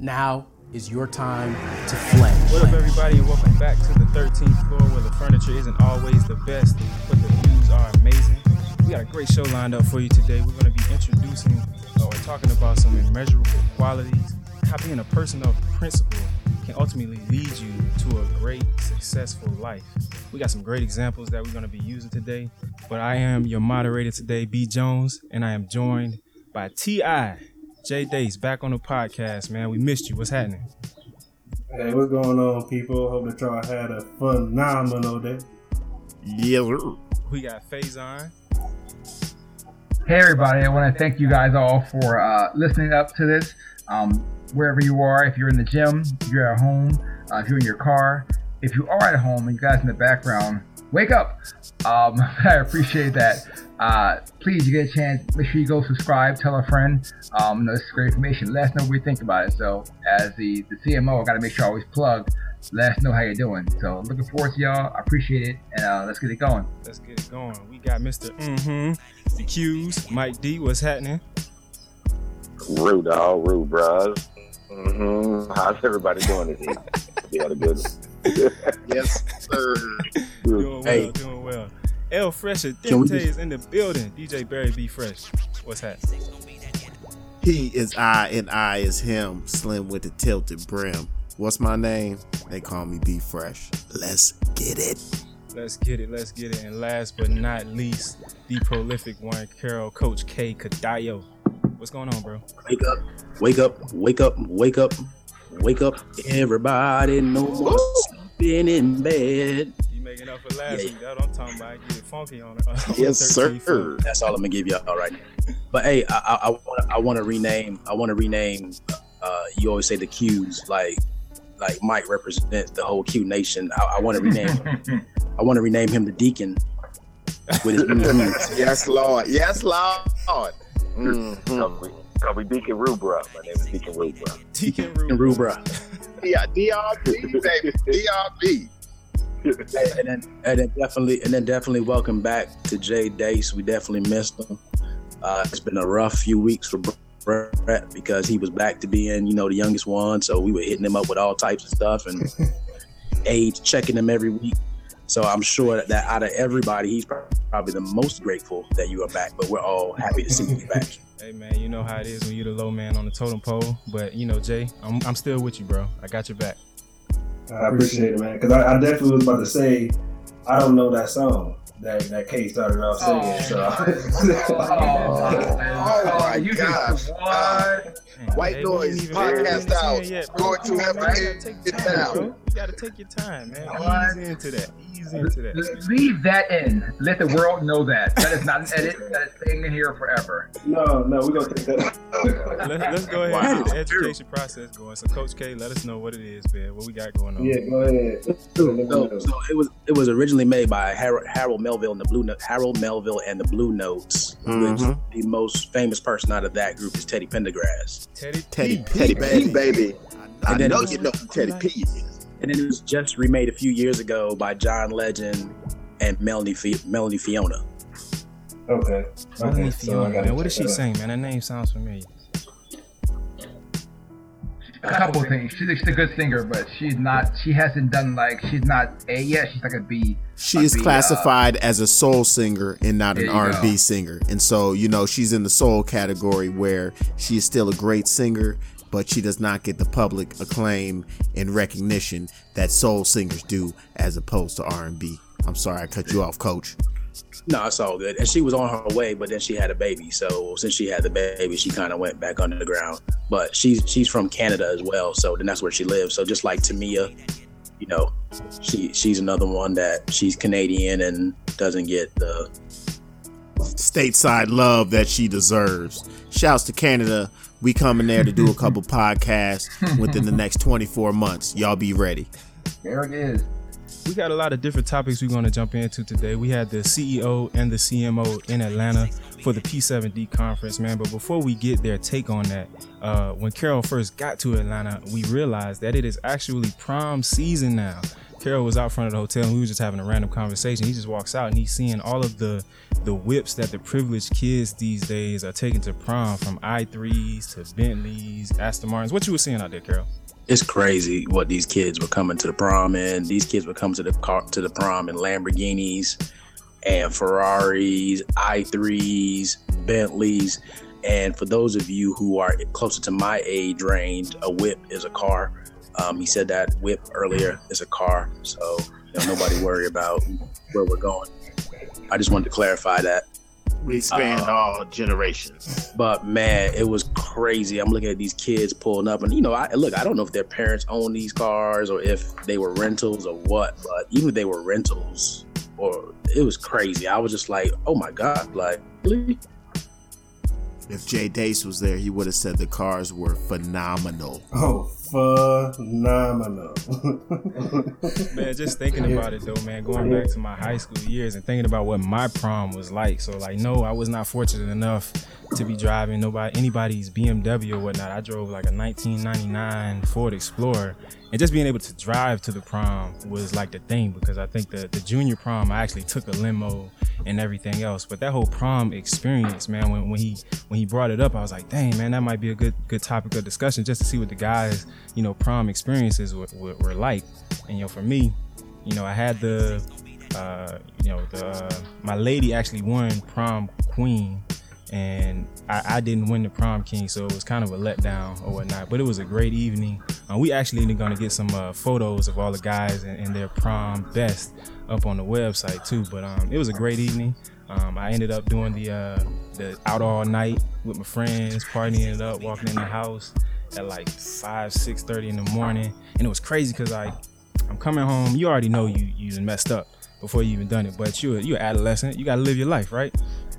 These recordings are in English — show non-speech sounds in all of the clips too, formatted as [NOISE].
Now is your time to flame. What up, everybody, and welcome back to the 13th floor where the furniture isn't always the best, but the views are amazing. We got a great show lined up for you today. We're going to be introducing or talking about some immeasurable qualities, how being a person of principle can ultimately lead you to a great, successful life. We got some great examples that we're going to be using today, but I am your moderator today, B. Jones, and I am joined by T.I. Jay Dace back on the podcast, man. We missed you. What's happening? Hey, what's going on, people? Hope that y'all had a phenomenal day. Yeah, sir. We got Faison. Hey, everybody. I want to thank you guys all for uh, listening up to this. Um, wherever you are, if you're in the gym, if you're at home, uh, if you're in your car, if you are at home and you guys in the background, wake up. Um, [LAUGHS] I appreciate that. Uh, please, you get a chance, make sure you go subscribe, tell a friend. Um, you know, this is great information. Let us know what you think about it. So, as the, the CMO, I got to make sure I always plug. Let us know how you're doing. So, looking forward to y'all. I appreciate it. And uh, let's get it going. Let's get it going. We got Mr. Mm-hmm, the Q's, Mike D. What's happening? Rude dog, rude bros. Mm-hmm. How's everybody doing this evening? Yeah, the good. [LAUGHS] Yes, sir. Doing well, Hey. doing well. El Fresher Can we Dente just- is in the building. DJ Barry B. Fresh. What's happening? He is I and I is him, slim with the tilted brim. What's my name? They call me B Fresh. Let's get it. Let's get it, let's get it. And last but not least, the prolific one, Carol Coach K. Kadayo. What's going on, bro? Wake up, wake up, wake up, wake up, wake up. Everybody no more sleeping in bed. You making up for last Yeah. week. That's what I'm talking about. Get it funky on, [LAUGHS] on the Yes, 13th floor. sir. That's all I'm gonna give y'all right now. But hey, I, I, I want I want to rename. I want to rename. Uh, you always say the Q's like like Mike represents the whole Q nation. I, I want to rename. [LAUGHS] I want to rename him the Deacon. With his. [LAUGHS] Yes, Lord. Yes, Lord. Mm-hmm. Call me, Deacon Rubra. My name is Deacon Rubra. Deacon Rubra. Rubra. [LAUGHS] Yeah, DRB, baby. [LAUGHS] DRB. and then and then definitely and then definitely welcome back to Jay Dace. We definitely missed him. Uh, it's been a rough few weeks for Brett because he was back to being you know the youngest one, so we were hitting him up with all types of stuff and [LAUGHS] age checking him every week. So I'm sure that, that out of everybody, he's probably the most grateful that you are back. But we're all happy to see you back. [LAUGHS] Hey man, you know how it is when you're the low man on the totem pole. But you know, Jay, I'm, I'm still with you, bro. I got your back. I appreciate it, man. Because I, I definitely was about to say, I don't know that song that that K started off singing. Oh, my you gosh. just uh, what? Man, White hey, noise podcast really out. in it yet. Going to Come have man. to get take it your time, down. You gotta take your time, man. What? Ease into that. Ease into that. Leave that in. Let the world know that. That is not an edit. That is staying in here forever. no, no, we're gonna take that. Let's, let's go ahead Wow. and get the education process going. So, Coach K, let us know what it is, man. What we got going on. yeah, go ahead. So, so it was it was originally made by Harold, Harold Melvin and the Blue Note, Harold Melvin and the Blue Notes. Which Mhm. the most famous person out of that group is Teddy Pendergrass. Teddy, Teddy P. Teddy P, baby. baby. I And then know it was- you know who Teddy P is. And then it was just remade a few years ago by John Legend and Melanie Fi- Melanie Fiona. Okay. Melanie Okay. So I Fiona, gotta man. what is she saying, man? That name sounds familiar. A couple things. She's a, she's a good singer, but she's not. She hasn't done like. She's not a. Yeah, she's like a B. She is Like the, uh, classified as a soul singer and not an R&B singer. And so, you know, she's in the soul category where she is still a great singer, but she does not get the public acclaim and recognition that soul singers do as opposed to R&B. I'm sorry I cut you off, coach. No, it's all good. And she was on her way, but then she had a baby. So since she had the baby, she kind of went back under the ground. But she's she's from Canada as well, so then that's where she lives. So just like Tamia, you know, she she's another one that she's Canadian and doesn't get the stateside love that she deserves. Shouts to Canada. We coming there to do a couple [LAUGHS] podcasts within the next 24 months. Y'all be ready. There it is. We got a lot of different topics we're going to jump into today. We had the CEO and the CMO in Atlanta for the P7D conference, man. But before we get their take on that, uh, when Carol first got to Atlanta, we realized that it is actually prom season now. Carol was out front of the hotel and we were just having a random conversation. He just walks out and he's seeing all of the the whips that the privileged kids these days are taking to prom from i3s to Bentleys, Aston Martins. What you were seeing out there, Carol? It's crazy what these kids were coming to the prom in. These kids were coming to the car to the prom in Lamborghinis and Ferraris, i3s, Bentleys. And for those of you who are closer to my age range, a whip is a car. Um, he said that whip earlier is a car, so you know, nobody worry about where we're going. I just wanted to clarify that. We span Uh, all generations. But man, it was crazy. I'm looking at these kids pulling up, and you know, I look. I don't know if their parents own these cars or if they were rentals or what. But even if they were rentals, or it was crazy. I was just like, oh my god, like really? If Jay Dace was there, he would have said the cars were phenomenal. Oh, phenomenal. [LAUGHS] Man, just thinking about it though, man, going back to my high school years and thinking about what my prom was like. So like, no, I was not fortunate enough to be driving nobody anybody's BMW or whatnot. I drove like a 1999 Ford Explorer, and just being able to drive to the prom was like the thing because I think the the junior prom I actually took a limo and everything else. But that whole prom experience, man, when, when he when he brought it up, I was like, dang, man, that might be a good good topic of discussion just to see what the guys, you know, prom experiences were, were, were like. And you know, for me, you know, I had the, uh, you know, the uh, my lady actually won prom queen, and I, I didn't win the prom king, so it was kind of a letdown or whatnot. But it was a great evening. Uh, we actually even gonna get some uh, photos of all the guys in, in their prom best up on the website too. But um, it was a great evening. Um, I ended up doing the uh, the out all night with my friends, partying it up, walking in the house at like five, six thirty in the morning, and it was crazy because I, I'm coming home. You already know you you messed up before you even done it, but you you're adolescent. You gotta live your life, right?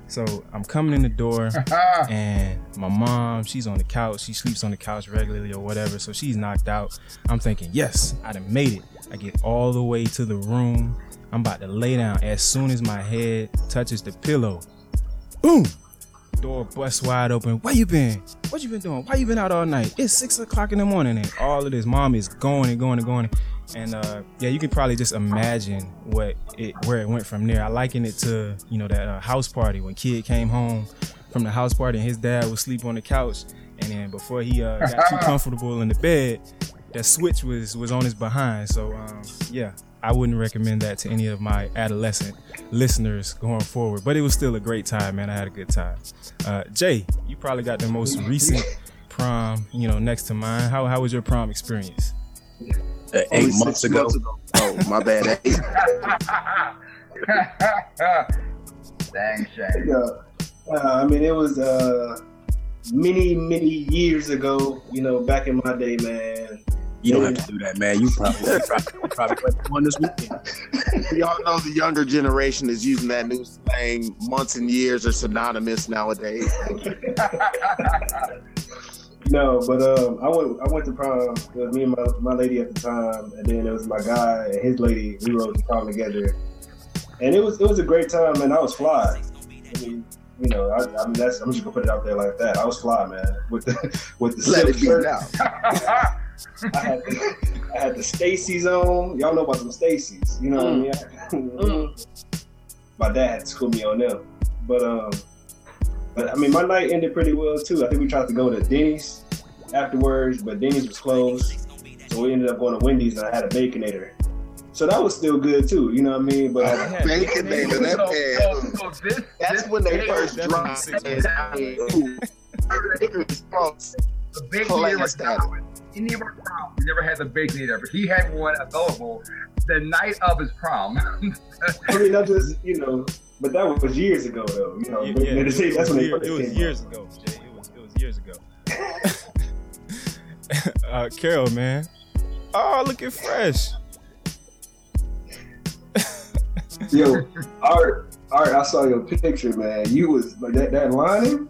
So I'm coming in the door, [LAUGHS] and my mom, she's on the couch. She sleeps on the couch regularly or whatever, so she's knocked out. I'm thinking, yes, I done made it. I get all the way to the room. I'm about to lay down. As soon as my head touches the pillow, boom, door busts wide open. Where you been? What you been doing? Why you been out all night? It's six o'clock in the morning, and all of this, mom is going and going and going. And uh, yeah, you can probably just imagine what it where it went from there. I liken it to you know that uh, house party when kid came home from the house party and his dad was sleep on the couch, and then before he uh, got too [LAUGHS] comfortable in the bed, that switch was was on his behind. So um, yeah, I wouldn't recommend that to any of my adolescent listeners going forward. But it was still a great time, man. I had a good time. Uh, Jay, you probably got the most recent prom, you know, next to mine. How how was your prom experience? Uh, eight Only months ago. Oh, my bad. Eight. [LAUGHS] Dang shame. Yeah. Uh, I mean, it was uh, many, many years ago. You know, back in my day, man. You don't have to do that, man. You probably you probably, you probably went one this weekend. Y'all know the younger generation is using that new slang. Months and years are synonymous nowadays. [LAUGHS] No, but um, I went. I went to prom. It was me and my, my lady at the time, and then it was my guy and his lady. We rode to prom together, and it was it was a great time, man. I was fly. I mean, you know, I, I mean that's I'm just gonna put it out there like that. I was fly, man, with the [LAUGHS] with the Let silk it be shirt. now. [LAUGHS] I had the, I had the Stacy's on. Y'all know about them Stacy's. You know what I mean? [LAUGHS] My dad schooled me on them, but um, but I mean my night ended pretty well too. I think we tried to go to Denny's afterwards, but Denny's was closed, so we ended up going to Wendy's and I had a baconator. So that was still good too. You know what I mean? But uh, Baconator, that So, man. so, so this, That's this when they first dropped six it. Ooh. It was the big Class was status. Not any of our prom. We never had the big baconator, but he had one available the night of his prom. I mean, that just you know, but that was years ago though. You know, Yeah, but yeah, it say was that's when they year- first it was years out. ago, Jay. It was it was years ago. [LAUGHS] uh, Carol, man. Oh, looking fresh. Yo, [LAUGHS] Art, Art, I saw your picture, man. You was like that that lining.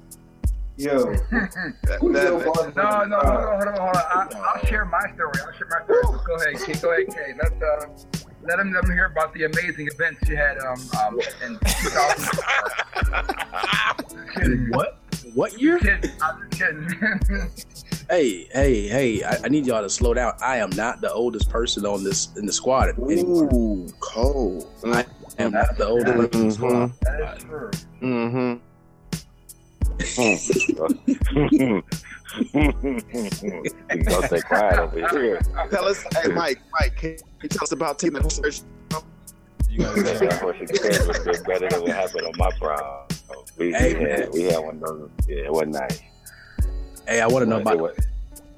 Yo, [LAUGHS] who's that- your no, no, hold on, hold on, hold on. I, I'll share my story. I'll share my story. Go ahead, Kate. Go ahead, Kate. Let's uh, let them, let them hear about the amazing events you had um, um, in [LAUGHS] 2000. What? What year? Kidding. I'm [LAUGHS] kidding. Hey, hey, hey! I, I need y'all to slow down. I am not the oldest person on this in the squad. anymore. Ooh, cold. I am not the oldest person in the squad. that is true. Mm-hmm. You gonna stay quiet over here. Tell us, hey Mike, Mike, can you tell us about Tina Search? You gotta say That's what she said was been better than what happened on my prom. We, Hey, we, had, we had one of those. Yeah, it wasn't nice. Hey, I want to know about. was-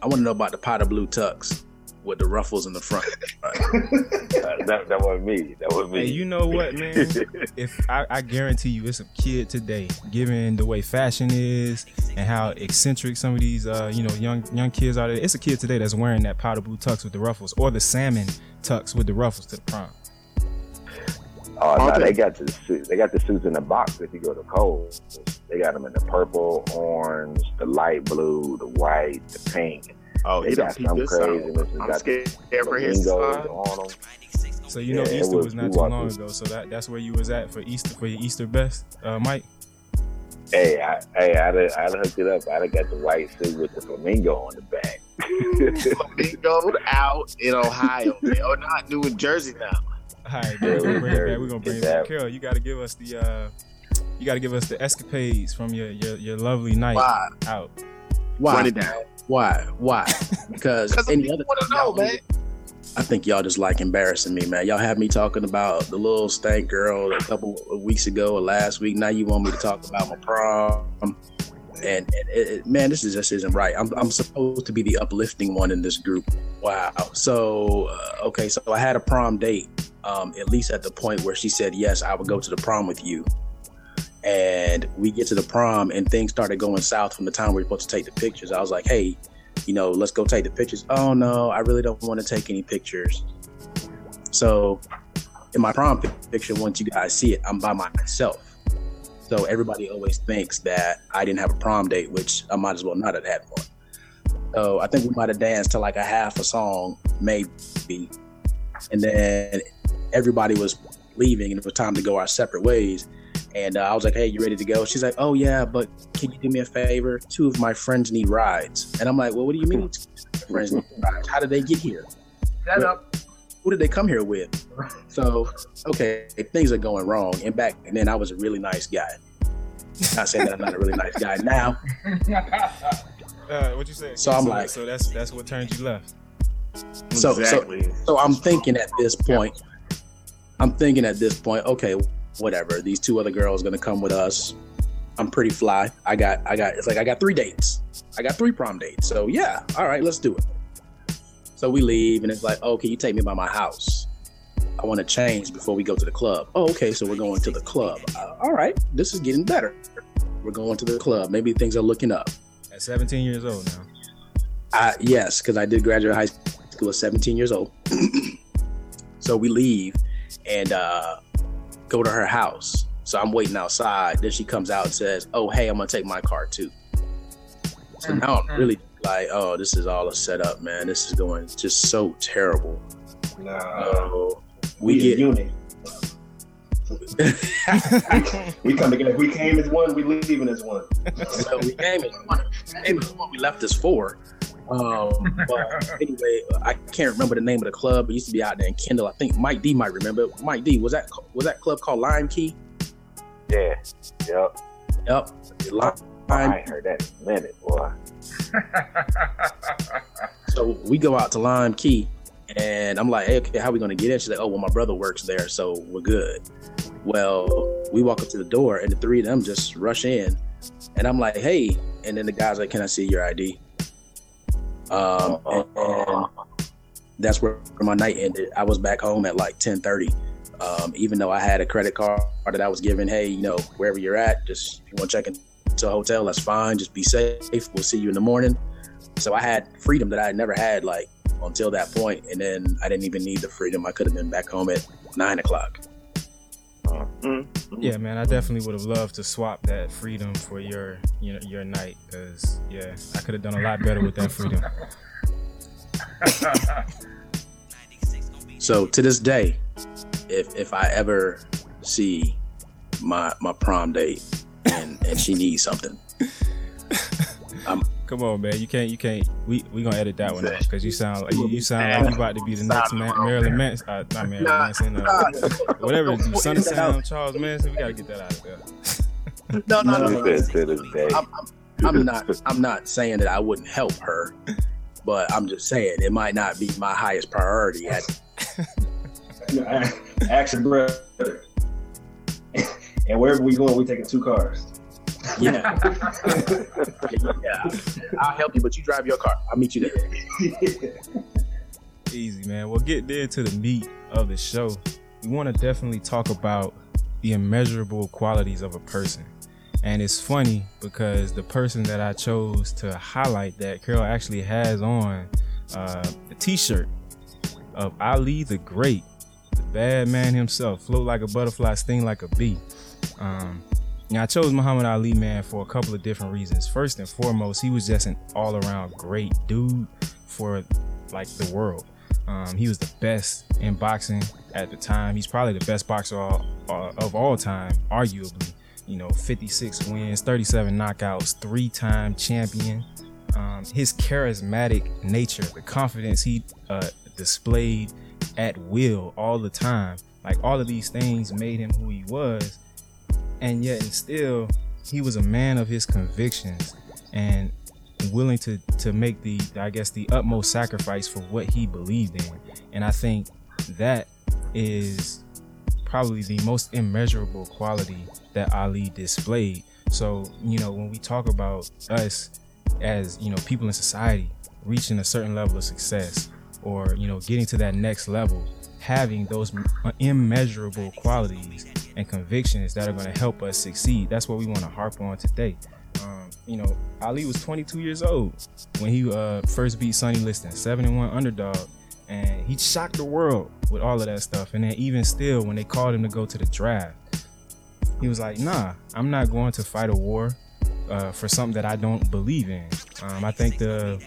I want to know about the pot of blue tux with the ruffles in the front. uh, [LAUGHS] that, that wasn't me. That was me. Hey, you know what, man? [LAUGHS] if I, I guarantee you, it's a kid today, given the way fashion is and how eccentric some of these, uh, you know, young young kids are. It's a kid today that's wearing that powder blue tux with the ruffles, or the salmon tux with the ruffles to the prom. Oh no, they got the suit. They got the suits in the box. If you go to Kohl's, they got them in the purple, orange, the light blue, the white, the pink. Oh, They he got some crazy. out. I'm scared for his flamingos side. on them. So you know, Yeah, it Easter was- was, not too long ago. So that that's where you was at for Easter for your Easter best, uh, Mike. Hey, I, hey, I'd have, I'd have hooked it up. I'd have got the white suit with the flamingo on the back. [LAUGHS] Flamingo out in Ohio, man. or not New Jersey now. All right, Yeah, we're gonna we bring it back. We're gonna bring it back. that. Carol, you got to give us the uh, you got to give us the escapades from your your, your lovely night Why? out. Why? Run it down. Why? Why? [LAUGHS] Because Because any other time, know, y'all- man. I think y'all just like embarrassing me, man. Y'all have me talking about the little stank girl a couple of weeks ago or last week. Now you want me to talk about my prom. And, and it, it- man, this is just isn't right. I'm, I'm supposed to be the uplifting one in this group. Wow. So, uh, okay, so I had a prom date, um, at least at the point where she said, yes, I would go to the prom with you. And we get to the prom and things started going south from the time we were supposed to take the pictures. I was like, hey, you know, let's go take the pictures. Oh no, I really don't want to take any pictures. So in my prom picture, once you guys see it, I'm by myself. So everybody always thinks that I didn't have a prom date, which I might as well not have had one. So I think we might have danced to like a half a song, maybe. And then everybody was leaving and it was time to go our separate ways. And uh, I was like, hey, you ready to go? She's like, oh, yeah, but can you do me a favor? Two of my friends need rides. And I'm like, well, what do you mean? two of my friends need rides? How did they get here? Set up. Who did they come here with? So, okay, things are going wrong. And back and then, I was a really nice guy. Not saying that I'm not a really nice guy now. [LAUGHS] Uh, what you say? So I'm like- so that's that's what turned you left. So, so, so I'm thinking at this point, I'm thinking at this point, okay, whatever. These two other girls gonna come with us. I'm pretty fly. I got, I got. It's like I got three dates. I got three prom dates. So yeah, all right, let's do it. So we leave, and it's like, oh, can you take me by my house? I want to change before we go to the club. Oh, okay, so we're going to the club. Uh, all right, this is getting better. We're going to the club. Maybe things are looking up. At 17 years old now. I, yes, because I did graduate high school at 17 years old. [CLEARS THROAT] so we leave and uh, go to her house. So I'm waiting outside. Then she comes out and says, "Oh, hey, I'm gonna take my car too." So mm, now I'm mm. really like, "Oh, this is all a setup, man. This is going just so terrible." Nah, So we, we a get unit. [LAUGHS] We come together. We came as one. We leave leaving as one. so we came as one. Came as one. We left as four. Um, but anyway, I can't remember the name of the club. It used to be out there in Kendall. I think Mike D might remember. Mike D was that was that club called Lime Key? Yeah. Yep. Yep. Lime. I heard that in a minute, boy. [LAUGHS] So we go out to Lime Key, and I'm like, hey, okay, how are we gonna get in? She's like, oh, well, my brother works there, so we're good. Well, we walk up to the door, and the three of them just rush in, and I'm like, hey, and then the guy's like, can I see your ID? Um, and, and that's where my night ended. I was back home at like 10:30. Um, even though I had a credit card that I was given, hey, you know, wherever you're at, just if you want to check into a hotel, that's fine. Just be safe. We'll see you in the morning. So I had freedom that I had never had like until that point, and then I didn't even need the freedom. I could have been back home at nine o'clock. Mm. Yeah, man, I definitely would have loved to swap that freedom for your you know your night because yeah, I could have done a lot better with that freedom. So to this day, if if I ever see my my prom date and and she needs something, Come on, man. You can't. You can't. We we gonna edit that one out because you sound like you, you sound like you about to be the next man, Marilyn Manson. Uh, not Marilyn Manson. Uh, whatever. Son of Sam, Charles Manson. We gotta get that out of there. no, no, no, no. He said to. I'm, I'm, I'm not I'm not saying that I wouldn't help her, but I'm just saying it might not be my highest priority. At, [LAUGHS] action brother. and wherever we going, we taking two cars. Yeah, [LAUGHS] yeah. I'll help you, but you drive your car. I'll meet you there. [LAUGHS] Easy, man. Well, get there to the meat of the show. We want to definitely talk about the immeasurable qualities of a person. And it's funny because the person that I chose to highlight that Carol actually has on uh, a t-shirt of Ali the Great, the bad man himself, float like a butterfly, sting like a bee. Um, now I chose Muhammad Ali, man, for a couple of different reasons. First and foremost, he was just an all-around great dude for like the world. Um, he was the best in boxing at the time. He's probably the best boxer all, uh, of all time, arguably. You know, 56 wins, 37 knockouts, three-time champion. Um, his charismatic nature, the confidence he uh, displayed at will all the time, like all of these things made him who he was. And yet, and still, he was a man of his convictions and willing to to make the I guess the utmost sacrifice for what he believed in. And I think that is probably the most immeasurable quality that Ali displayed. So, you know, when we talk about us as, you know, people in society reaching a certain level of success or, you know, getting to that next level, having those immeasurable qualities and convictions that are going to help us succeed. That's what we want to harp on today. Um, you know, Ali was 22 years old when he uh, first beat Sonny Liston, seven and one underdog, and he shocked the world with all of that stuff. And then even still, when they called him to go to the draft, he was like, "Nah, I'm not going to fight a war uh, for something that I don't believe in." Um, I think the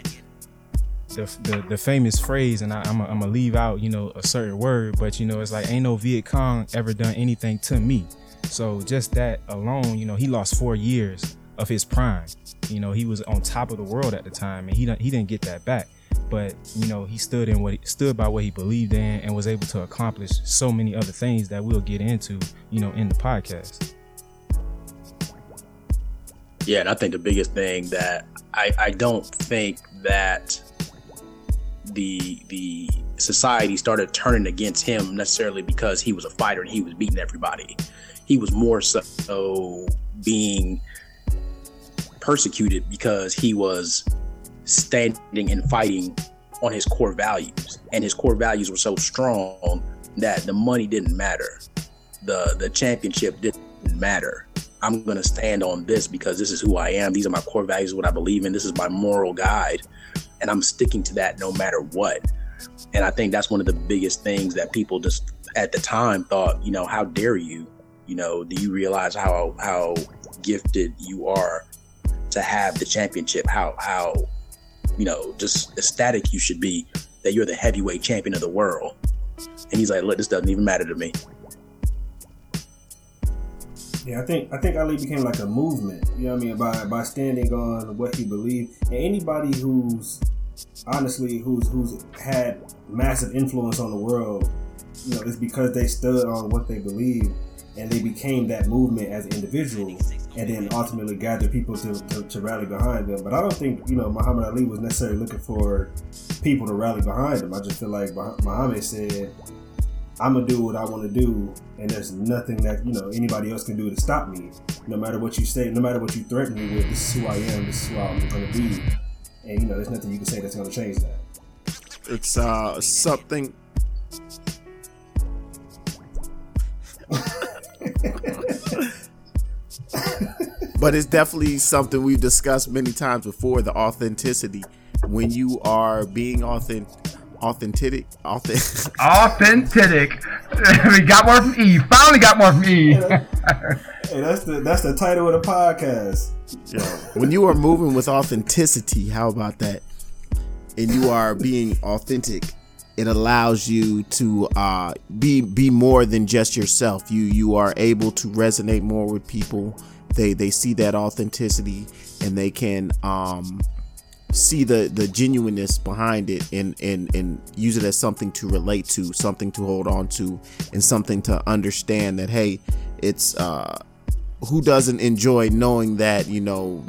the, the, the famous phrase, and I, I'm gonna leave out, you know, a certain word, but you know, it's like ain't no Viet Cong ever done anything to me. So just that alone, you know, he lost four years of his prime. You know, he was on top of the world at the time, and he don't, he didn't get that back. But you know, he stood in what he stood by what he believed in, and was able to accomplish so many other things that we'll get into, you know, in the podcast. Yeah, and I think the biggest thing that I, I don't think that the the society started turning against him necessarily because he was a fighter and he was beating everybody. He was more so being persecuted because he was standing and fighting on his core values. And his core values were so strong that the money didn't matter. The the championship didn't matter. I'm to stand on this because this is who i am. These are my core values what i believe in. This is my moral guide and i'm sticking to that no matter what and i think that's one of the biggest things that people just at the time thought you know how dare you you know do you realize how how gifted you are to have the championship how how you know just ecstatic you should be that you're the heavyweight champion of the world and he's like look this doesn't even matter to me Yeah, I think I think Ali became like a movement. You know what I mean? By by standing on what he believed, and anybody who's honestly who's who's had massive influence on the world, you know, it's because they stood on what they believe, and they became that movement as an individual, and then ultimately gathered people to, to, to rally behind them. But I don't think you know Muhammad Ali was necessarily looking for people to rally behind him. I just feel like Muhammad said, I'm gonna do what I want to do, and there's nothing that you know anybody else can do to stop me. No matter what you say, no matter what you threaten me with, this is who I am. This is who I'm gonna be, and you know there's nothing you can say that's gonna change that. It's uh something. but it's definitely something we've discussed many times before the authenticity when you are being authentic authentic [LAUGHS] authentic Authentic. [LAUGHS] we got more from E. Finally got more from E. Hey, [LAUGHS] that's the that's the title of the podcast. when you are moving with authenticity how about that and you are being authentic it allows you to uh, be be more than just yourself. You you are able to resonate more with people. They they see that authenticity and they can um, see the the genuineness behind it and and and use it as something to relate to, something to hold on to, and something to understand that hey, it's uh, who doesn't enjoy knowing that you know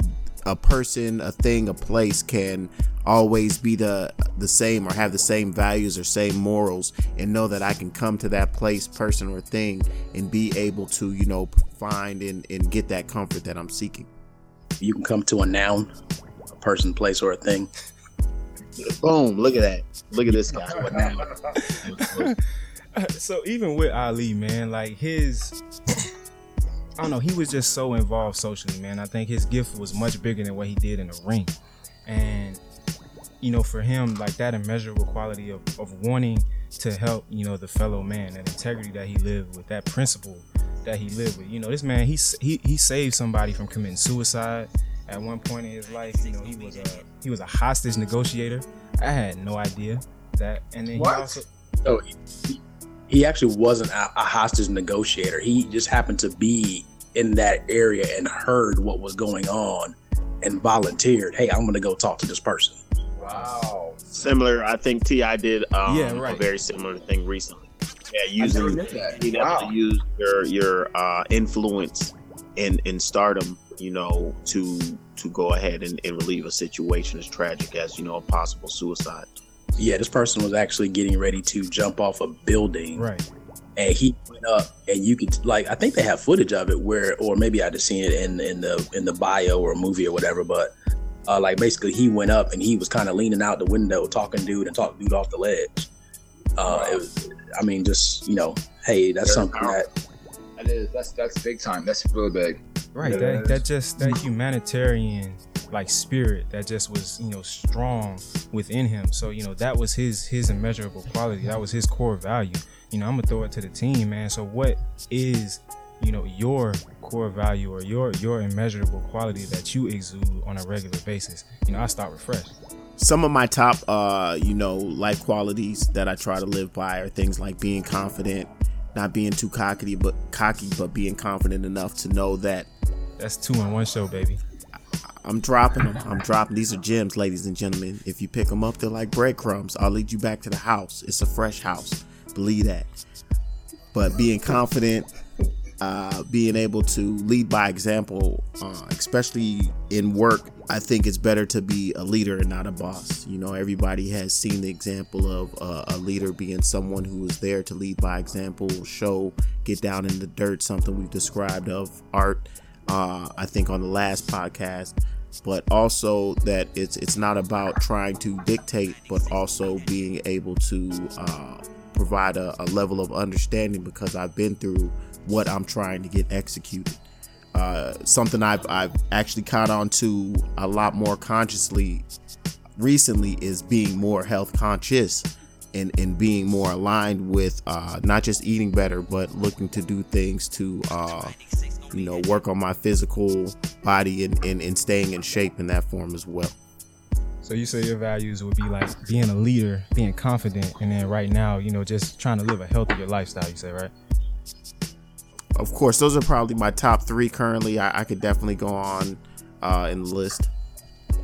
a person, a thing, a place can always be the the same or have the same values or same morals and know that I can come to that place, person or thing and be able to, you know, find and, and get that comfort that I'm seeking. You can come to a noun, person, place, or a thing. Boom! Look at that. Look at this guy. [LAUGHS] so even with Ali, man, like his I don't know, he was just so involved socially, man. I think his gift was much bigger than what he did in the ring. And you know, for him, like that immeasurable quality of, of wanting to help, you know, the fellow man, that integrity that he lived with, that principle that he lived with. You know, this man, he he, he saved somebody from committing suicide at one point in his life. You know, he was a he was a hostage negotiator. I had no idea that. And then What? he also So he, he actually wasn't a, a hostage negotiator. He just happened to be in that area and heard what was going on and volunteered, hey, I'm going to go talk to this person. Wow. Similar, I think T.I. did um, Yeah, right. a very similar thing recently. Yeah, I never using knew that. able Wow. to use your your uh, influence in in stardom, you know, to to go ahead and, and relieve a situation as tragic as you know a possible suicide. Yeah, this person was actually getting ready to jump off a building. right. and he went up and you could like I think they have footage of it where or maybe I just seen it in in the in the bio or movie or whatever but uh, like basically he went up and he was kind of leaning out the window talking dude and talking dude off the ledge uh it was I mean just you know hey that's Very something that That is that's that's big time. That's really big. Right. Yeah, that, that just that humanitarian like spirit that just was, you know, strong within him. So, you know, that was his his immeasurable quality. That was his core value. You know, I'm gonna throw it to the team, man. So what is, you know, your core value or your your immeasurable quality that you exude on a regular basis? You know, I start with fresh. some of my top uh you know life qualities that i try to live by are things like being confident not being too cocky but cocky but being confident enough to know that That's two in one show, baby. i'm dropping them i'm dropping. These are gems ladies and gentlemen. If you pick them up they're like breadcrumbs. I'll lead you back to the house. It's a fresh house. Believe that. But being confident uh, being able to lead by example, uh, especially in work, I think it's better to be a leader and not a boss. You know, everybody has seen the example of uh, a leader being someone who is there to lead by example, show, get down in the dirt, something we've described of art, uh, I think on the last podcast. But also that it's it's not about trying to dictate, but also being able to uh, provide a, a level of understanding because I've been through what I'm trying to get executed. Uh, something I've I've actually caught on to a lot more consciously recently is being more health conscious and, and being more aligned with uh, not just eating better, but looking to do things to uh, you know work on my physical body and, and, and staying in shape in that form as well. So you say your values would be like being a leader, being confident, and then right now, you know, just trying to live a healthier lifestyle. You say, right? Of course, those are probably my top three currently. I, I could definitely go on uh, the list.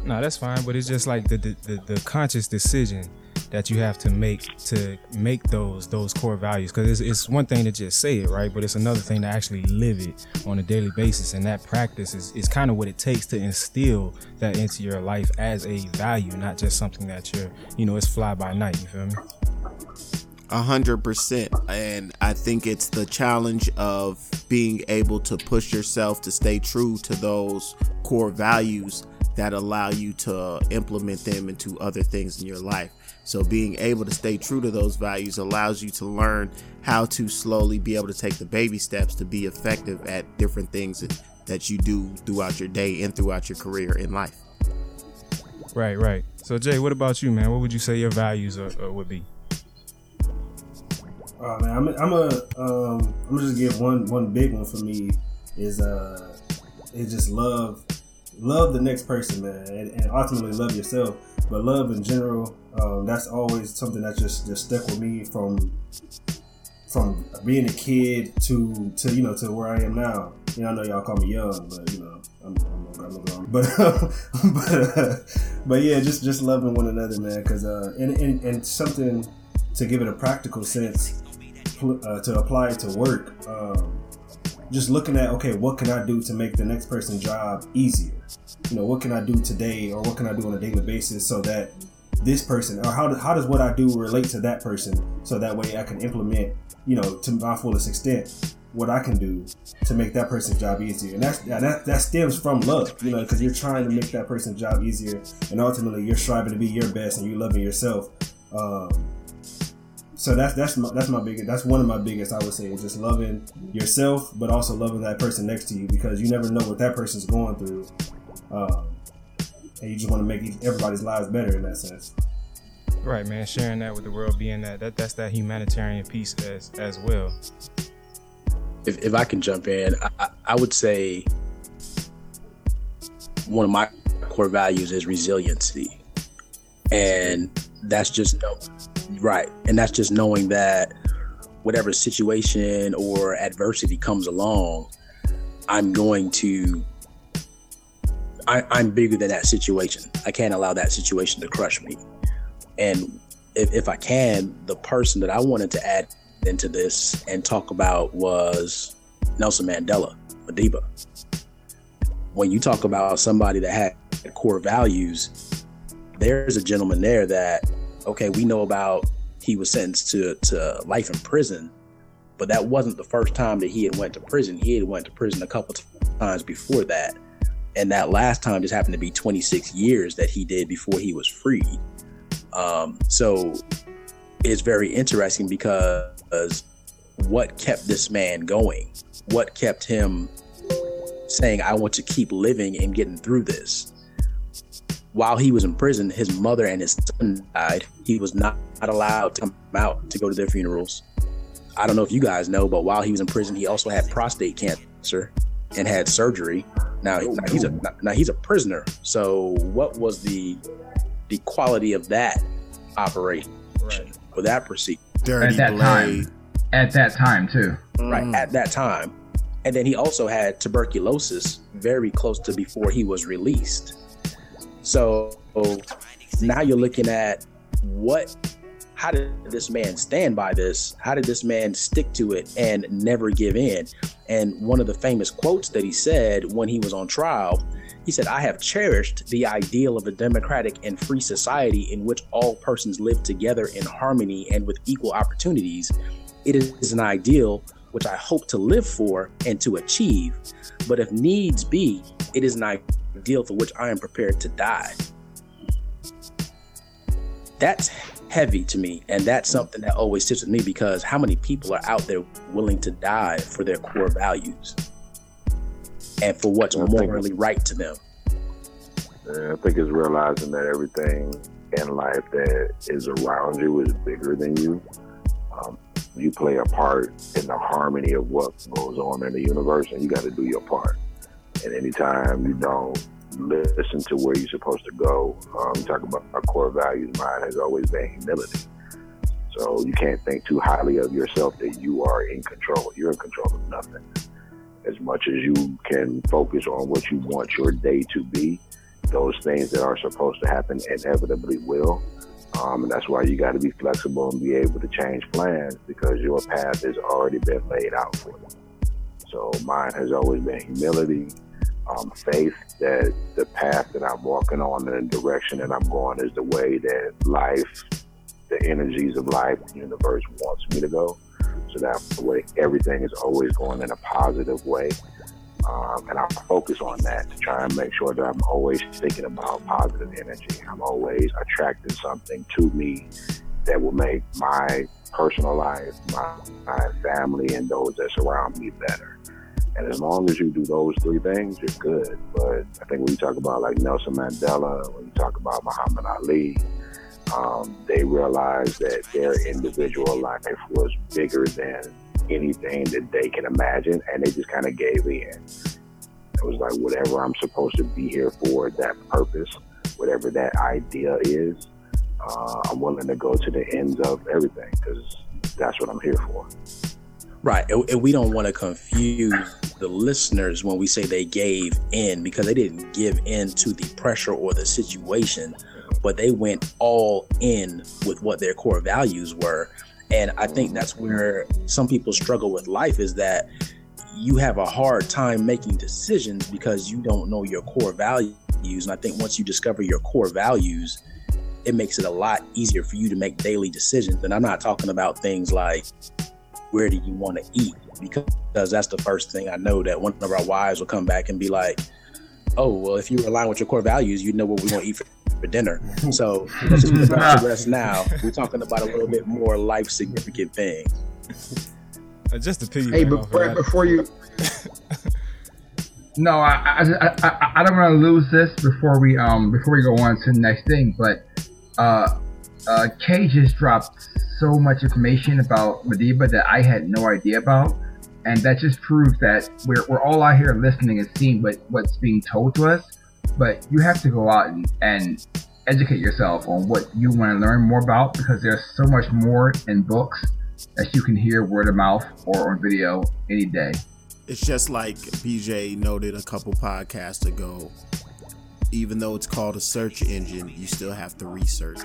No, that's fine, but it's just like the, the the the conscious decision that you have to make to make those those core values. Because it's, it's one thing to just say it, right? But it's another thing to actually live it on a daily basis, and that practice is is kind of what it takes to instill that into your life as a value, not just something that you're, you know, it's fly by night. You feel me? A hundred percent. And I think it's the challenge of being able to push yourself to stay true to those core values that allow you to implement them into other things in your life. So being able to stay true to those values allows you to learn how to slowly be able to take the baby steps to be effective at different things that- you do throughout your day and throughout your career in life. Right, right. So Jay, what about you, man? What would you say your values are, uh, would be? Oh man, I'm I'm a um I'm gonna just give one one big one for me is uh is just love love the next person, man, and, and ultimately love yourself. But love in general, um, that's always something that just just stuck with me from from being a kid to to you know to where I am now. You know, I know y'all call me young, but you know, I'm, I'm, I'm grown. [LAUGHS] But but uh, but yeah, just just loving one another, man. Because uh, and, and and something to give it a practical sense uh, to apply to work. Um, just looking at okay, what can I do to make the next person's job easier? You know, what can I do today, or what can I do on a daily basis so that this person, or how, how does what I do relate to that person, so that way I can implement, you know, to my fullest extent what I can do to make that person's job easier. And that's that that stems from love, you know, because you're trying to make that person's job easier, and ultimately you're striving to be your best and you're loving yourself. Um, so that's that's my, that's my biggest that's one of my biggest I would say is just loving yourself, but also loving that person next to you because you never know what that person's going through, um, and you just want to make everybody's lives better in that sense. Right, man. Sharing that with the world, being that, that that's that humanitarian piece as as well. If, if I can jump in, I, I would say one of my core values is resiliency, and that's just no Right. And that's just knowing that whatever situation or adversity comes along, I'm going to, I, I'm bigger than that situation. I can't allow that situation to crush me. And if, if I can, the person that I wanted to add into this and talk about was Nelson Mandela, Madiba. When you talk about somebody that had core values, there's a gentleman there that okay, we know about he was sentenced to, to life in prison, but that wasn't the first time that he had went to prison. He had went to prison a couple times before that. And that last time just happened to be 26 years that he did before he was freed. Um, so it's very interesting because what kept this man going? What kept him saying, I want to keep living and getting through this? While he was in prison, his mother and his son died. He was not, not allowed to come out to go to their funerals. I don't know if you guys know, but while he was in prison, he also had prostate cancer and had surgery. Now, now he's a now he's a prisoner. So, what was the the quality of that operation right. or that procedure? Dirty at that blade. time. At that time too. Right Mm. at that time, and then he also had tuberculosis very close to before he was released. So now you're looking at what how did this man stand by this? How did this man stick to it and never give in? And one of the famous quotes that he said when he was on trial, he said, I have cherished the ideal of a democratic and free society in which all persons live together in harmony and with equal opportunities. It is an ideal which I hope to live for and to achieve. But if needs be, it is an ideal for which I am prepared to die. That's heavy to me. And that's something that always sits with me because how many people are out there willing to die for their core values and for what's morally right to them? I think it's realizing that everything in life that is around you is bigger than you. Um, you play a part in the harmony of what goes on in the universe, and you got to do your part. And anytime you don't listen to where you're supposed to go, um, talk about our core values. Mine has always been humility. So you can't think too highly of yourself that you are in control. You're in control of nothing. As much as you can focus on what you want your day to be, those things that are supposed to happen inevitably will. Um, and that's why you got to be flexible and be able to change plans because your path has already been laid out for you. So mine has always been humility, um, faith that the path that I'm walking on and the direction that I'm going is the way that life, the energies of life, the universe wants me to go. So that way, everything is always going in a positive way. Um, and I focus on that to try and make sure that I'm always thinking about positive energy. I'm always attracting something to me that will make my personal life, my, my family, and those that surround me better. And as long as you do those three things, you're good. But I think when you talk about like Nelson Mandela, when you talk about Muhammad Ali, um, they realized that their individual life was bigger than anything that they can imagine, and they just kind of gave in. It was like whatever I'm supposed to be here for, that purpose, whatever that idea is, uh, I'm willing to go to the ends of everything because that's what I'm here for. Right. And, and we don't want to confuse the listeners when we say they gave in because they didn't give in to the pressure or the situation, but they went all in with what their core values were. And I think that's where some people struggle with life is that you have a hard time making decisions because you don't know your core values. And I think once you discover your core values, it makes it a lot easier for you to make daily decisions. And I'm not talking about things like where do you want to eat because that's the first thing I know that one of our wives will come back and be like, "Oh, well, if you align with your core values, you know what we want to eat for, for dinner." So let's just put that to rest now. We're talking about a little bit more life significant things. Uh, just to piggyback Hey, off but right before you. [LAUGHS] No, I, I, I, I, I don't want to lose this before we um before we go on to the next thing. But uh, uh, Kay just dropped so much information about Madiba that I had no idea about, and that just proves that we're, we're all out here listening and seeing what, what's being told to us. But you have to go out and, and educate yourself on what you want to learn more about because there's so much more in books that you can hear word of mouth or on video any day. It's just like BJ noted a couple podcasts ago. Even though it's called a search engine, you still have to research.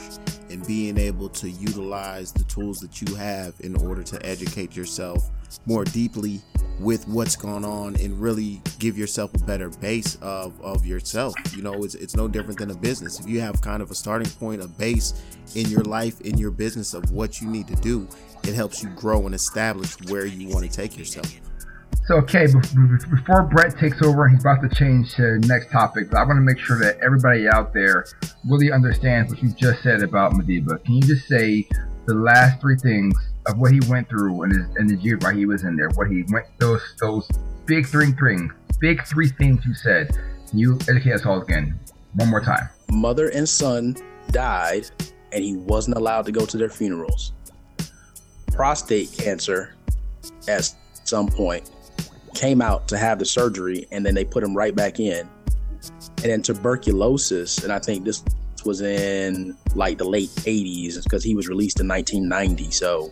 And being able to utilize the tools that you have in order to educate yourself more deeply with what's going on and really give yourself a better base of, of yourself. You know, it's, it's no different than a business. If you have kind of a starting point, a base in your life, in your business of what you need to do, it helps you grow and establish where you want to take yourself. So, okay, before Brett takes over he's about to change to next topic, but I want to make sure that everybody out there really understands what you just said about Madiba. Can you just say the last three things of what he went through in his in the year while he was in there? What he went those those big three things, big three things you said. Can you educate us all again one more time? Mother and son died, and he wasn't allowed to go to their funerals. Prostate cancer, at some point, came out to have the surgery, and then they put him right back in. And then tuberculosis, and I think this was in like the late 80s because he was released in 1990. So,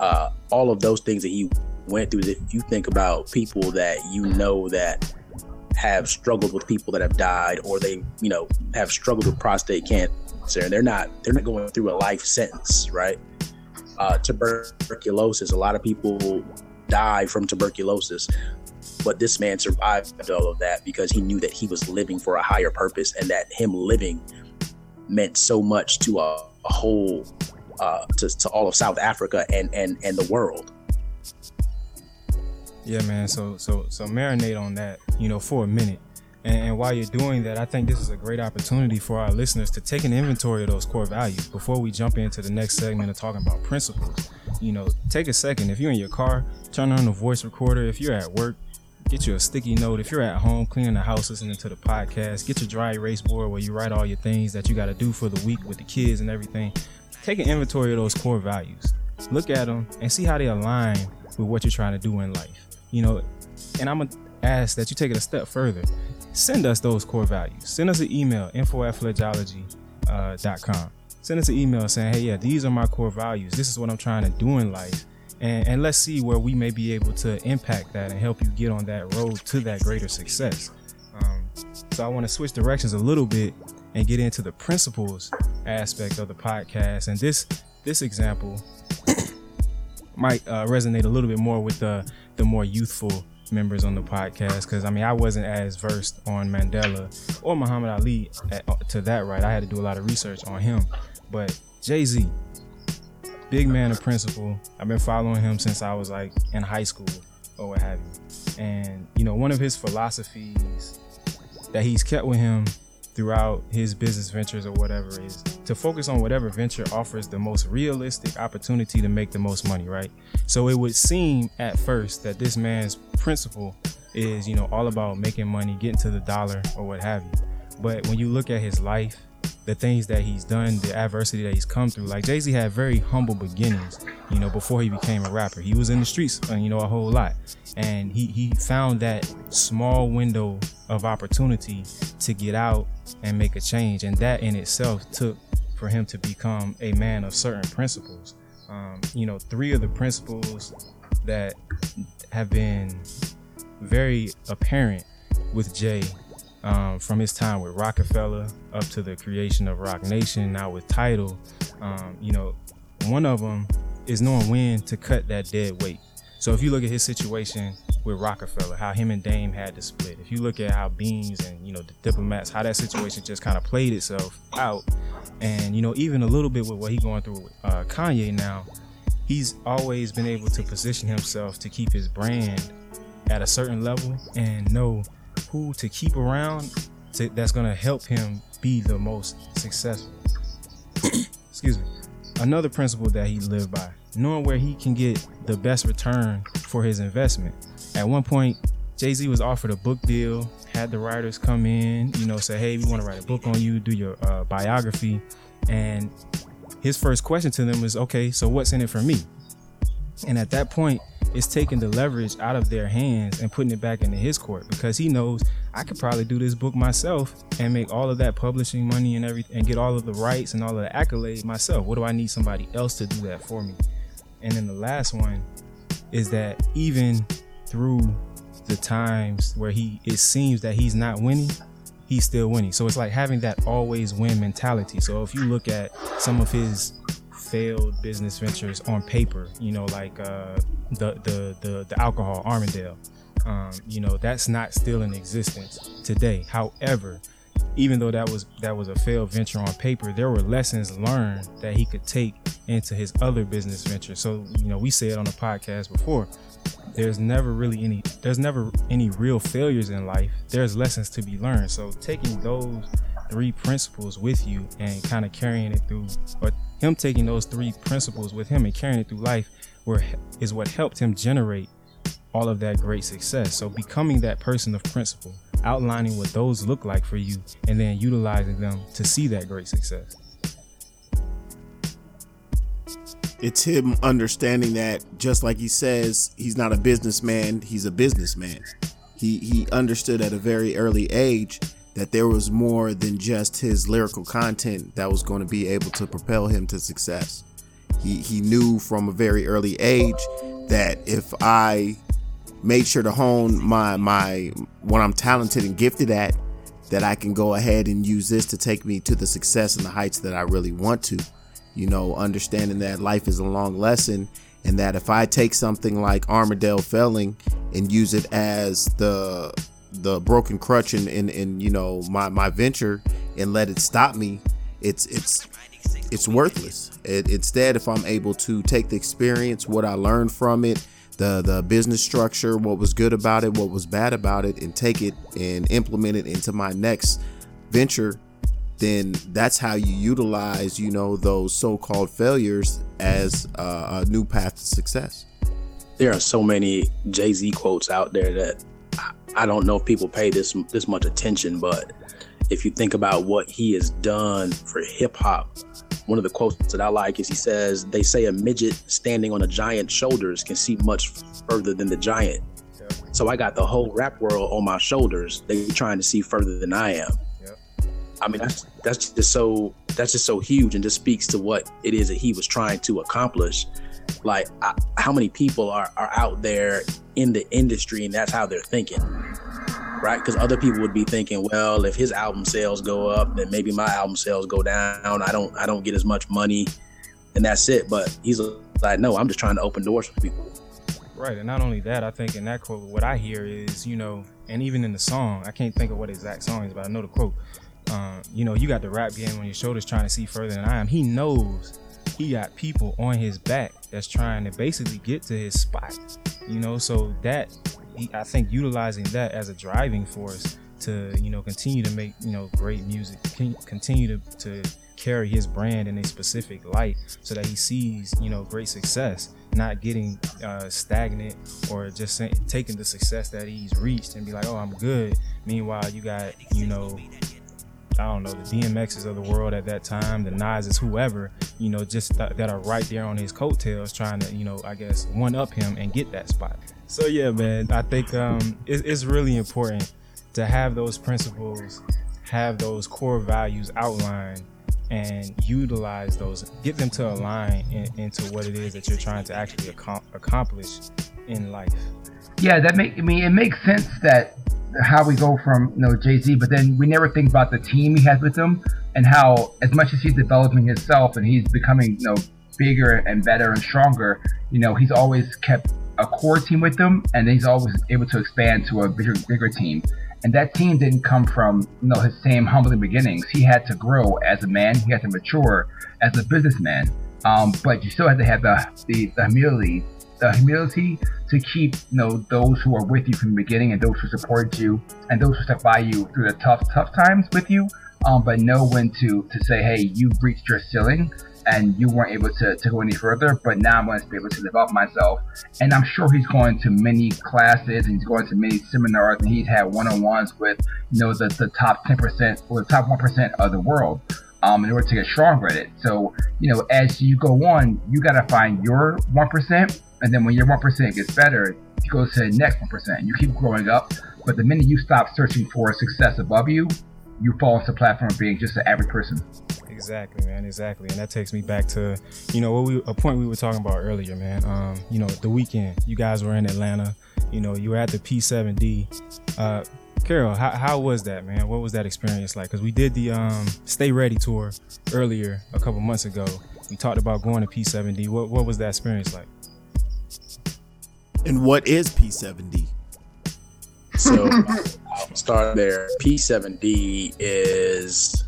uh, all of those things that he went through, if you think about people that you know that have struggled with people that have died or they, you know, have struggled with prostate cancer and they're not they're not going through a life sentence, right? Uh, tuberculosis, a lot of people die from tuberculosis, but this man survived all of that because he knew that he was living for a higher purpose and that him living meant so much to a, a whole uh, to, to all of South Africa and and and the world. Yeah, man. So so so marinate on that, you know, for a minute. And, and while you're doing that, I think this is a great opportunity for our listeners to take an inventory of those core values before we jump into the next segment of talking about principles. You know, take a second. If you're in your car, turn on the voice recorder. If you're at work, get you a sticky note. If you're at home cleaning the house, listening to the podcast, get your dry erase board where you write all your things that you got to do for the week with the kids and everything. Take an inventory of those core values. Look at them and see how they align with what you're trying to do in life. You know, and I'm gonna ask that you take it a step further. Send us those core values. Send us an email, info at fledgeology.com. Uh, Send us an email saying, hey, yeah, these are my core values. This is what I'm trying to do in life. And, and let's see where we may be able to impact that and help you get on that road to that greater success. Um, so I want to switch directions a little bit and get into the principles aspect of the podcast. And this this example [COUGHS] might uh, resonate a little bit more with the the more youthful members on the podcast because I mean I wasn't as versed on Mandela or Muhammad Ali at, to that right. I had to do a lot of research on him, but Jay Z, big man of principle. I've been following him since I was like in high school or what have you. And you know one of his philosophies that he's kept with him throughout his business ventures or whatever is to focus on whatever venture offers the most realistic opportunity to make the most money, right? So it would seem at first that this man's principle is, you know, all about making money, getting to the dollar or what have you. But when you look at his life the things that he's done, the adversity that he's come through. Like Jay Z had very humble beginnings, you know, before he became a rapper. He was in the streets, uh, you know, a whole lot, and he he found that small window of opportunity to get out and make a change, and that in itself took for him to become a man of certain principles. Um, you know, three of the principles that have been very apparent with Jay um, from his time with Roc-A-Fella up to the creation of Roc Nation, now with Tidal, Um, you know, one of them is knowing when to cut that dead weight. So if you look at his situation with Roc-A-Fella, how him and Dame had to split. If you look at how Beans and you know the diplomats, how that situation just kind of played itself out, and you know even a little bit with what he going through with uh, Kanye now, he's always been able to position himself to keep his brand at a certain level and know who to keep around to, that's going to help him be the most successful. [COUGHS] Excuse me. Another principle that he lived by, knowing where he can get the best return for his investment. At one point, Jay Z was offered a book deal, had the writers come in, you know, say, hey, we want to write a book on you, do your uh, biography. And his first question to them was, okay, so what's in it for me? And at that point, it's taking the leverage out of their hands and putting it back into his court because he knows I could probably do this book myself and make all of that publishing money and everything and get all of the rights and all of the accolades myself. What do I need somebody else to do that for me? And then the last one is that even through the times where he it seems that he's not winning, he's still winning. So it's like having that always win mentality. So if you look at some of his failed business ventures on paper, you know, like uh, the, the the the alcohol Armadale, um, you know, that's not still in existence today. However, even though that was that was a failed venture on paper, there were lessons learned that he could take into his other business ventures. So, you know, we said on the podcast before, there's never really any there's never any real failures in life. There's lessons to be learned. So taking those three principles with you and kind of carrying it through or him taking those three principles with him and carrying it through life were, is what helped him generate all of that great success. So becoming that person of principle, outlining what those look like for you, and then utilizing them to see that great success. It's him understanding that just like he says, he's not a businessman, he's a businessman. He he understood at a very early age that there was more than just his lyrical content that was going to be able to propel him to success. He he knew from a very early age that if I made sure to hone my my what I'm talented and gifted at, that I can go ahead and use this to take me to the success and the heights that I really want to. You know, understanding that life is a long lesson and that if I take something like Armadale Felling and use it as the the broken crutch in, in, in you know my, my venture and let it stop me, it's it's it's worthless. It, instead, if I'm able to take the experience, what I learned from it, the the business structure, what was good about it, what was bad about it, and take it and implement it into my next venture, then that's how you utilize, you know, those so-called failures as a, a new path to success. There are so many Jay Z quotes out there that I don't know if people pay this this much attention, but if you think about what he has done for hip hop, one of the quotes that I like is he says, "They say a midget standing on a giant's shoulders can see much further than the giant." Yep. So I got the whole rap world on my shoulders. They trying to see further than I am. Yep. I mean, that's that's just so that's just so huge, and just speaks to what it is that he was trying to accomplish. Like, I, how many people are are out there in the industry, and that's how they're thinking? right? Because other people would be thinking, well, if his album sales go up, then maybe my album sales go down. I don't, I don't get as much money, and that's it. But he's like, no, I'm just trying to open doors for people. Right, and not only that, I think in that quote, what I hear is, you know, and even in the song, I can't think of what exact song is, but I know the quote. Um, you know, you got the rap game on your shoulders trying to see further than I am. He knows he got people on his back that's trying to basically get to his spot. You know, so that I think utilizing that as a driving force to you know continue to make you know great music, continue to, to carry his brand in a specific light, so that he sees you know great success, not getting uh, stagnant or just taking the success that he's reached and be like, oh, I'm good. Meanwhile, you got you know I don't know the DMXs of the world at that time, the Nas's, whoever, you know, just th- that are right there on his coattails, trying to, you know, I guess one up him and get that spot. So yeah, man, I think um, it, it's really important to have those principles, have those core values outlined, and utilize those, get them to align in, into what it is that you're trying to actually ac- accomplish in life. Yeah, that make I mean it makes sense that how we go from you know Jay Z, but then we never think about the team he has with him and how as much as he's developing himself and he's becoming you know bigger and better and stronger, you know he's always kept a core team with him, and he's always able to expand to a bigger bigger team. And that team didn't come from you know his same humbling beginnings. He had to grow as a man. He had to mature as a businessman. Um, but you still have to have the, the, the humility the humility to keep you know those who are with you from the beginning and those who support you and those who stuck by you through the tough tough times with you um, but know when to to say hey you've reached your ceiling and you weren't able to, to go any further but now i'm going to be able to develop myself and i'm sure he's going to many classes and he's going to many seminars and he's had one-on-ones with you know the, the top 10% or the top 1% of the world um, in order to get stronger at it. So, you know, as you go on, you got to find your 1% and then when your 1% gets better, you go to the next 1%. You keep growing up. But the minute you stop searching for success above you, you fall into the platform of being just an average person. Exactly, man. Exactly, and that takes me back to, you know, what we a point we were talking about earlier, man. Um, you know, the weekend. You guys were in Atlanta. You know, you were at the P7D. Uh, Carol, how, how was that, man? What was that experience like? Because we did the um, Stay Ready tour earlier a couple months ago. We talked about going to P7D. What what was that experience like? And what is P7D? So I'll [LAUGHS] start there. P7D is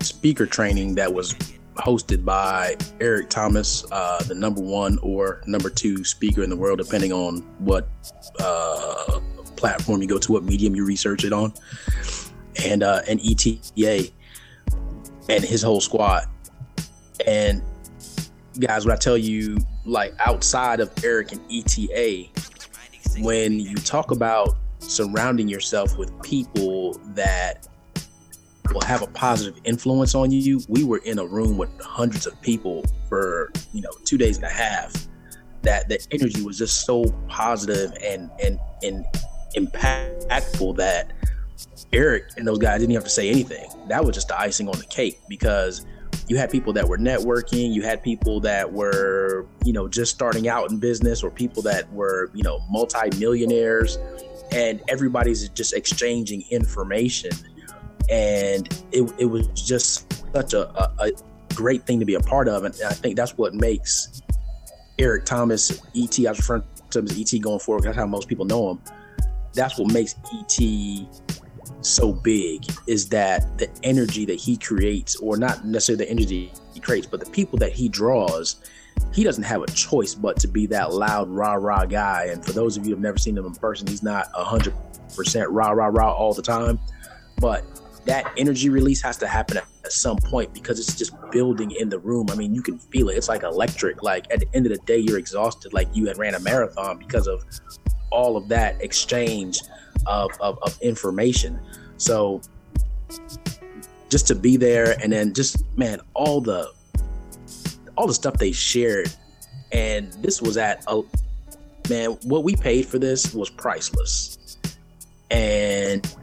speaker training that was hosted by Eric Thomas, uh, the number one or number two speaker in the world, depending on what uh, platform you go to, what medium you research it on, and uh, and ETA and his whole squad. And guys, when I tell you, like outside of Eric and ETA, when you talk about surrounding yourself with people that will have a positive influence on you, we were in a room with hundreds of people for you know two days and a half. That the energy was just so positive and and and impactful that Eric and those guys didn't have to say anything. That was just the icing on the cake because you had people that were networking you had people that were you know just starting out in business or people that were you know multi-millionaires and everybody's just exchanging information. And it, it was just such a, a, a great thing to be a part of and i think that's what makes eric thomas et i was referring to him as et going forward that's how most people know him. That's what makes et so big is that the energy that he creates, or not necessarily the energy he creates, but the people that he draws, he doesn't have a choice but to be that loud rah rah guy. And for those of you who have never seen him in person, he's not hundred percent rah rah rah all the time, but that energy release has to happen at some point because it's just building in the room. I mean, you can feel it. It's like electric. Like at the end of the day, you're exhausted, like you had ran a marathon because of all of that exchange of, of, of information. So just to be there and then just man, all the all the stuff they shared, and this was at a man, what we paid for this was priceless. And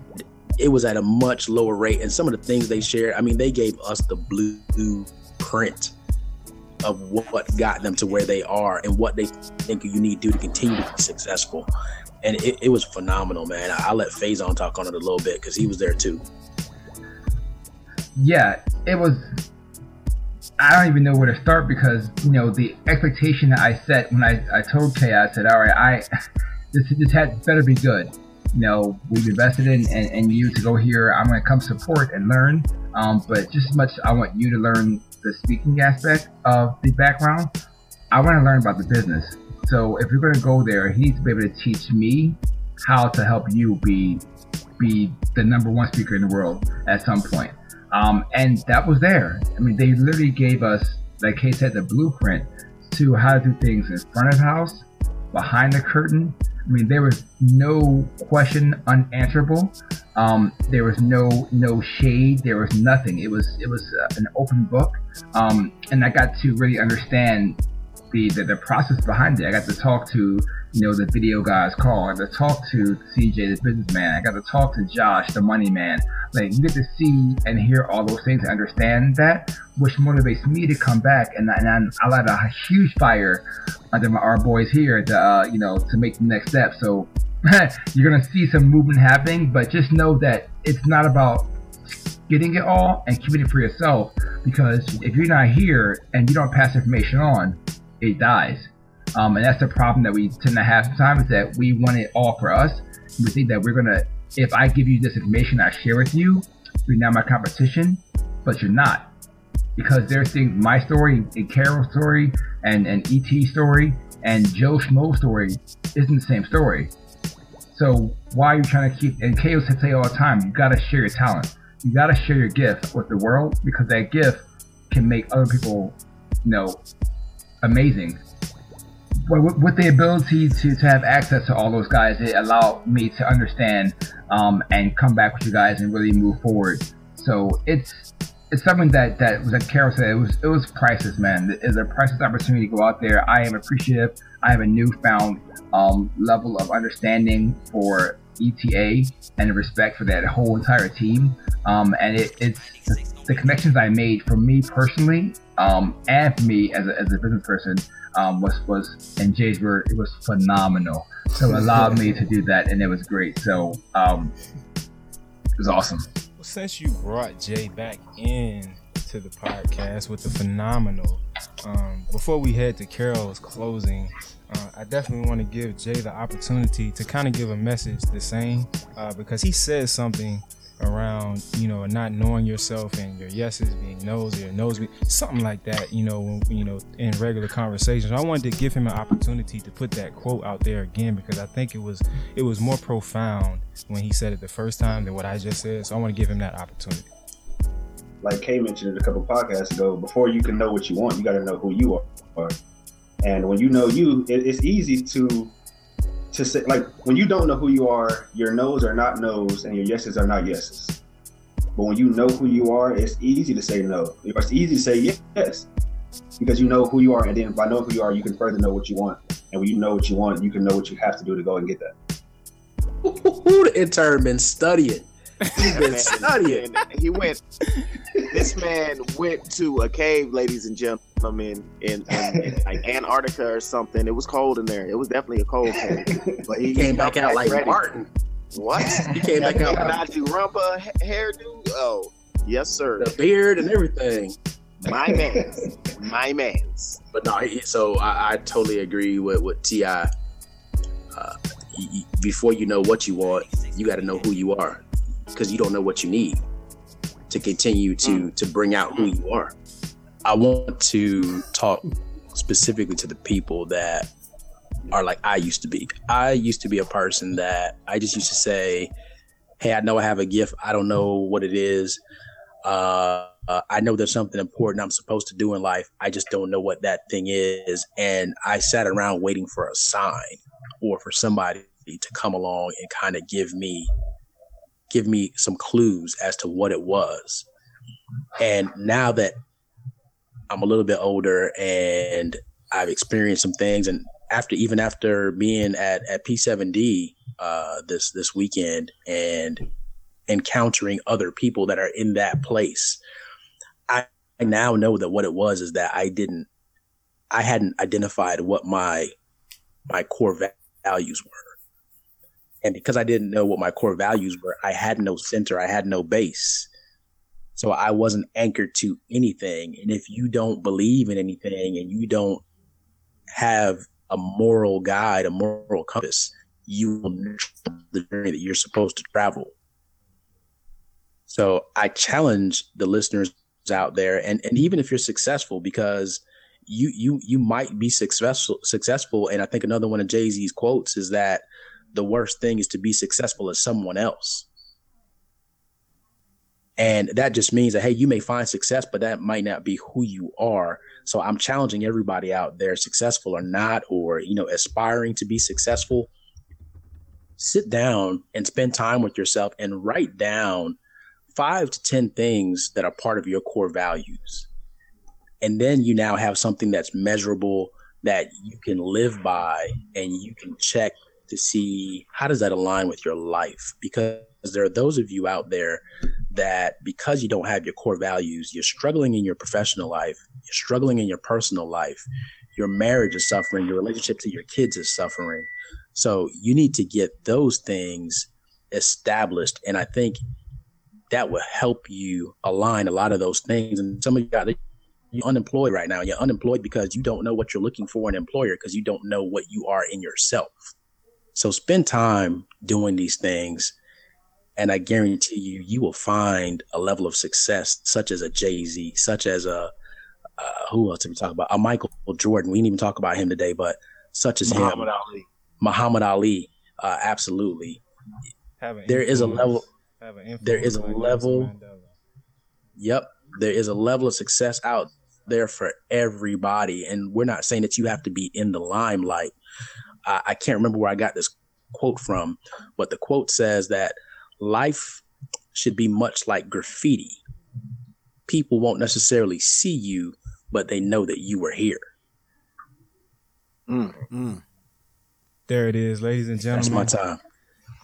it was at a much lower rate. And some of the things they shared, I mean, they gave us the blueprint of what got them to where they are and what they think you need to do to continue to be successful and it, it was phenomenal, man. I, will let Faison talk on it a little bit because he was there too. Yeah, it was. I don't even know where to start because you know the expectation that I set when I, I told Kay, I said, all right, I [LAUGHS] this this had better be good. You know, we've invested in, in, in you to go here. I'm going to come support and learn. Um, but just as much, I want you to learn the speaking aspect of the background. I want to learn about the business so if you're going to go there, he needs to be able to teach me how to help you be be the number one speaker in the world at some point. Um, and that was there. I mean, they literally gave us, like Kay said, the blueprint to how to do things in front of house, behind the curtain. I mean, there was no question unanswerable. Um, there was no no shade. There was nothing. It was it was uh, an open book, um, and I got to really understand the, the, the process behind it. I got to talk to you know the video guys, Carl. I got to talk to CJ, the businessman. I got to talk to Josh, the money man. Like you get to see and hear all those things and understand that, which motivates me to come back. And, and I light a huge fire under my, our boys here to uh, you know to make the next step. So [LAUGHS] you're gonna see some movement happening, but just know that it's not about getting it all and keeping it for yourself. Because if you're not here and you don't pass information on, it dies. Um, and that's the problem that we tend to have sometimes is that we want it all for us. We think that we're gonna, if I give you this information I share with you, you're now my competition, but you're not. Because there's things, my story and Carol's story and, and ET story and Joe Schmo's story isn't the same story. So why are you trying to keep, and KO say all the time, you gotta share your talent. You gotta share your gift with the world because that gift can make other people, you know, amazing. With, with the ability to, to have access to all those guys, it allowed me to understand um, and come back with you guys and really move forward. So it's it's something that that like Carol said, it was it was priceless, man. It's a priceless opportunity to go out there. I am appreciative. I have a newfound um, level of understanding for ETA and respect for that whole entire team. Um, and it, it's the connections I made for me personally um, and for me as a, as a business person um, was was and Jay's word it was phenomenal. So it [LAUGHS] allowed me to do that, and it was great. So um, it was awesome. Well, since you brought Jay back in to the podcast with the phenomenal, um, before we head to Carol's closing, uh, I definitely want to give Jay the opportunity to kind of give a message the same uh, because he says something around you know not knowing yourself and your yeses being no's or your no's being something like that you know when, you know in regular conversations. I wanted to give him an opportunity to put that quote out there again because i think it was it was more profound when he said it the first time than what i just said. So i want to give him that opportunity. Like kay mentioned it a couple podcasts ago before you can know what you want you got to know who you are. And when you know you it, it's easy to to say like when you don't know who you are, your no's are not no's and your yeses are not yeses. But when you know who you are, it's easy to say no. It's easy to say yes because you know who you are, and then by knowing who you are, you can further know what you want. And when you know what you want, you can know what you have to do to go and get that. Who the intern been studying? He's been studying. He went. This man went to a cave, ladies and gentlemen, in, in, in like Antarctica or something. It was cold in there. It was definitely a cold cave. But he, he came back out like ready. Martin. What? He came back out Nazi rumpa hairdo. Oh, yes, sir. The beard and everything. My man's. My man's. But no, he, so I, I, totally agree with with T.I. Uh, before you know what you want, you got to know who you are because you don't know what you need to continue to to bring out who you are. I want to talk specifically to the people that are like I used to be. I used to be a person that I just used to say, "Hey, I know I have a gift. I don't know what it is. Uh, uh, I know there's something important I'm supposed to do in life. I just don't know what that thing is." And I sat around waiting for a sign or for somebody to come along and kind of give me give me some clues as to what it was. And now that I'm a little bit older and I've experienced some things, and after even after being at at P7D uh, this this weekend and encountering other people that are in that place, I, I now know that what it was is that I didn't, I hadn't identified what my my core values were. And because I didn't know what my core values were, I had no center, I had no base. So I wasn't anchored to anything. And if you don't believe in anything and you don't have a moral guide, a moral compass, you will the journey that you're supposed to travel. So I challenge the listeners out there, and, and even if you're successful, because you you you might be successful successful. And I think another one of Jay Z's quotes is that the worst thing is to be successful as someone else. And that just means that, hey, you may find success, but that might not be who you are. So I'm challenging everybody out there, successful or not, or, you know, aspiring to be successful. sit down and spend time with yourself and write down five to 10 things that are part of your core values. And then you now have something that's measurable that you can live by and you can check to see how does that align with your life? Because there are those of you out there that because you don't have your core values you're struggling in your professional life you're struggling in your personal life your marriage is suffering your relationship to your kids is suffering. So you need to get those things established and i think that will help you align a lot of those things. And some of you got you're unemployed right now. You're unemployed because you don't know what you're looking for an employer because you don't know what you are in yourself so spend time doing these things. And I guarantee you, you will find a level of success, such as a Jay Z, such as a, uh, who else did we talk about? A Michael Jordan. We didn't even talk about him today, but such as him. Muhammad him. Ali. Muhammad Ali. Uh, absolutely. There is a level. There is a level. Yep. There is a level of success out there for everybody. And we're not saying that you have to be in the limelight, I, I can't remember where I got this quote from, but the quote says that life should be much like graffiti. People won't necessarily see you, but they know that you were here. Mm, mm. There it is, ladies and gentlemen. That's my time.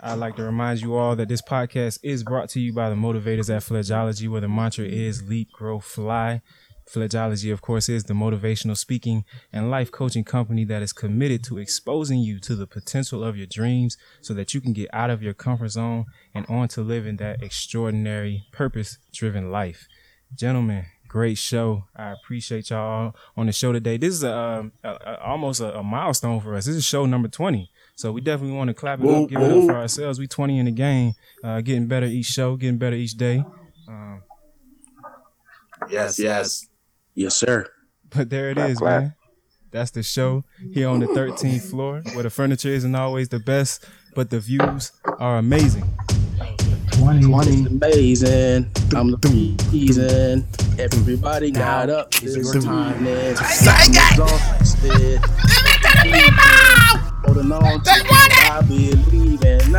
I'd like to remind you all that this podcast is brought to you by the motivators at Fledgeology, where the mantra is leap, grow, fly. Fledgeology, of course, is the motivational speaking and life coaching company that is committed to exposing you to the potential of your dreams so that you can get out of your comfort zone and on to living that extraordinary, purpose driven life. Gentlemen, great show. I appreciate y'all on the show today. This is a, a, a almost a, a, milestone for us. This is show number 20. So we definitely want to clap it up, give it up for ourselves. We 20 in the game, uh, getting better each show, getting better each day. Um, yes, yes. Yes, sir. But there it is, man. That's the show here on the 13th floor, where the furniture isn't always the best, but the views are amazing. 20. 20. amazing. I'm the reason. Everybody got up this your time. evening. Exhausted. Holding on to what I believe in.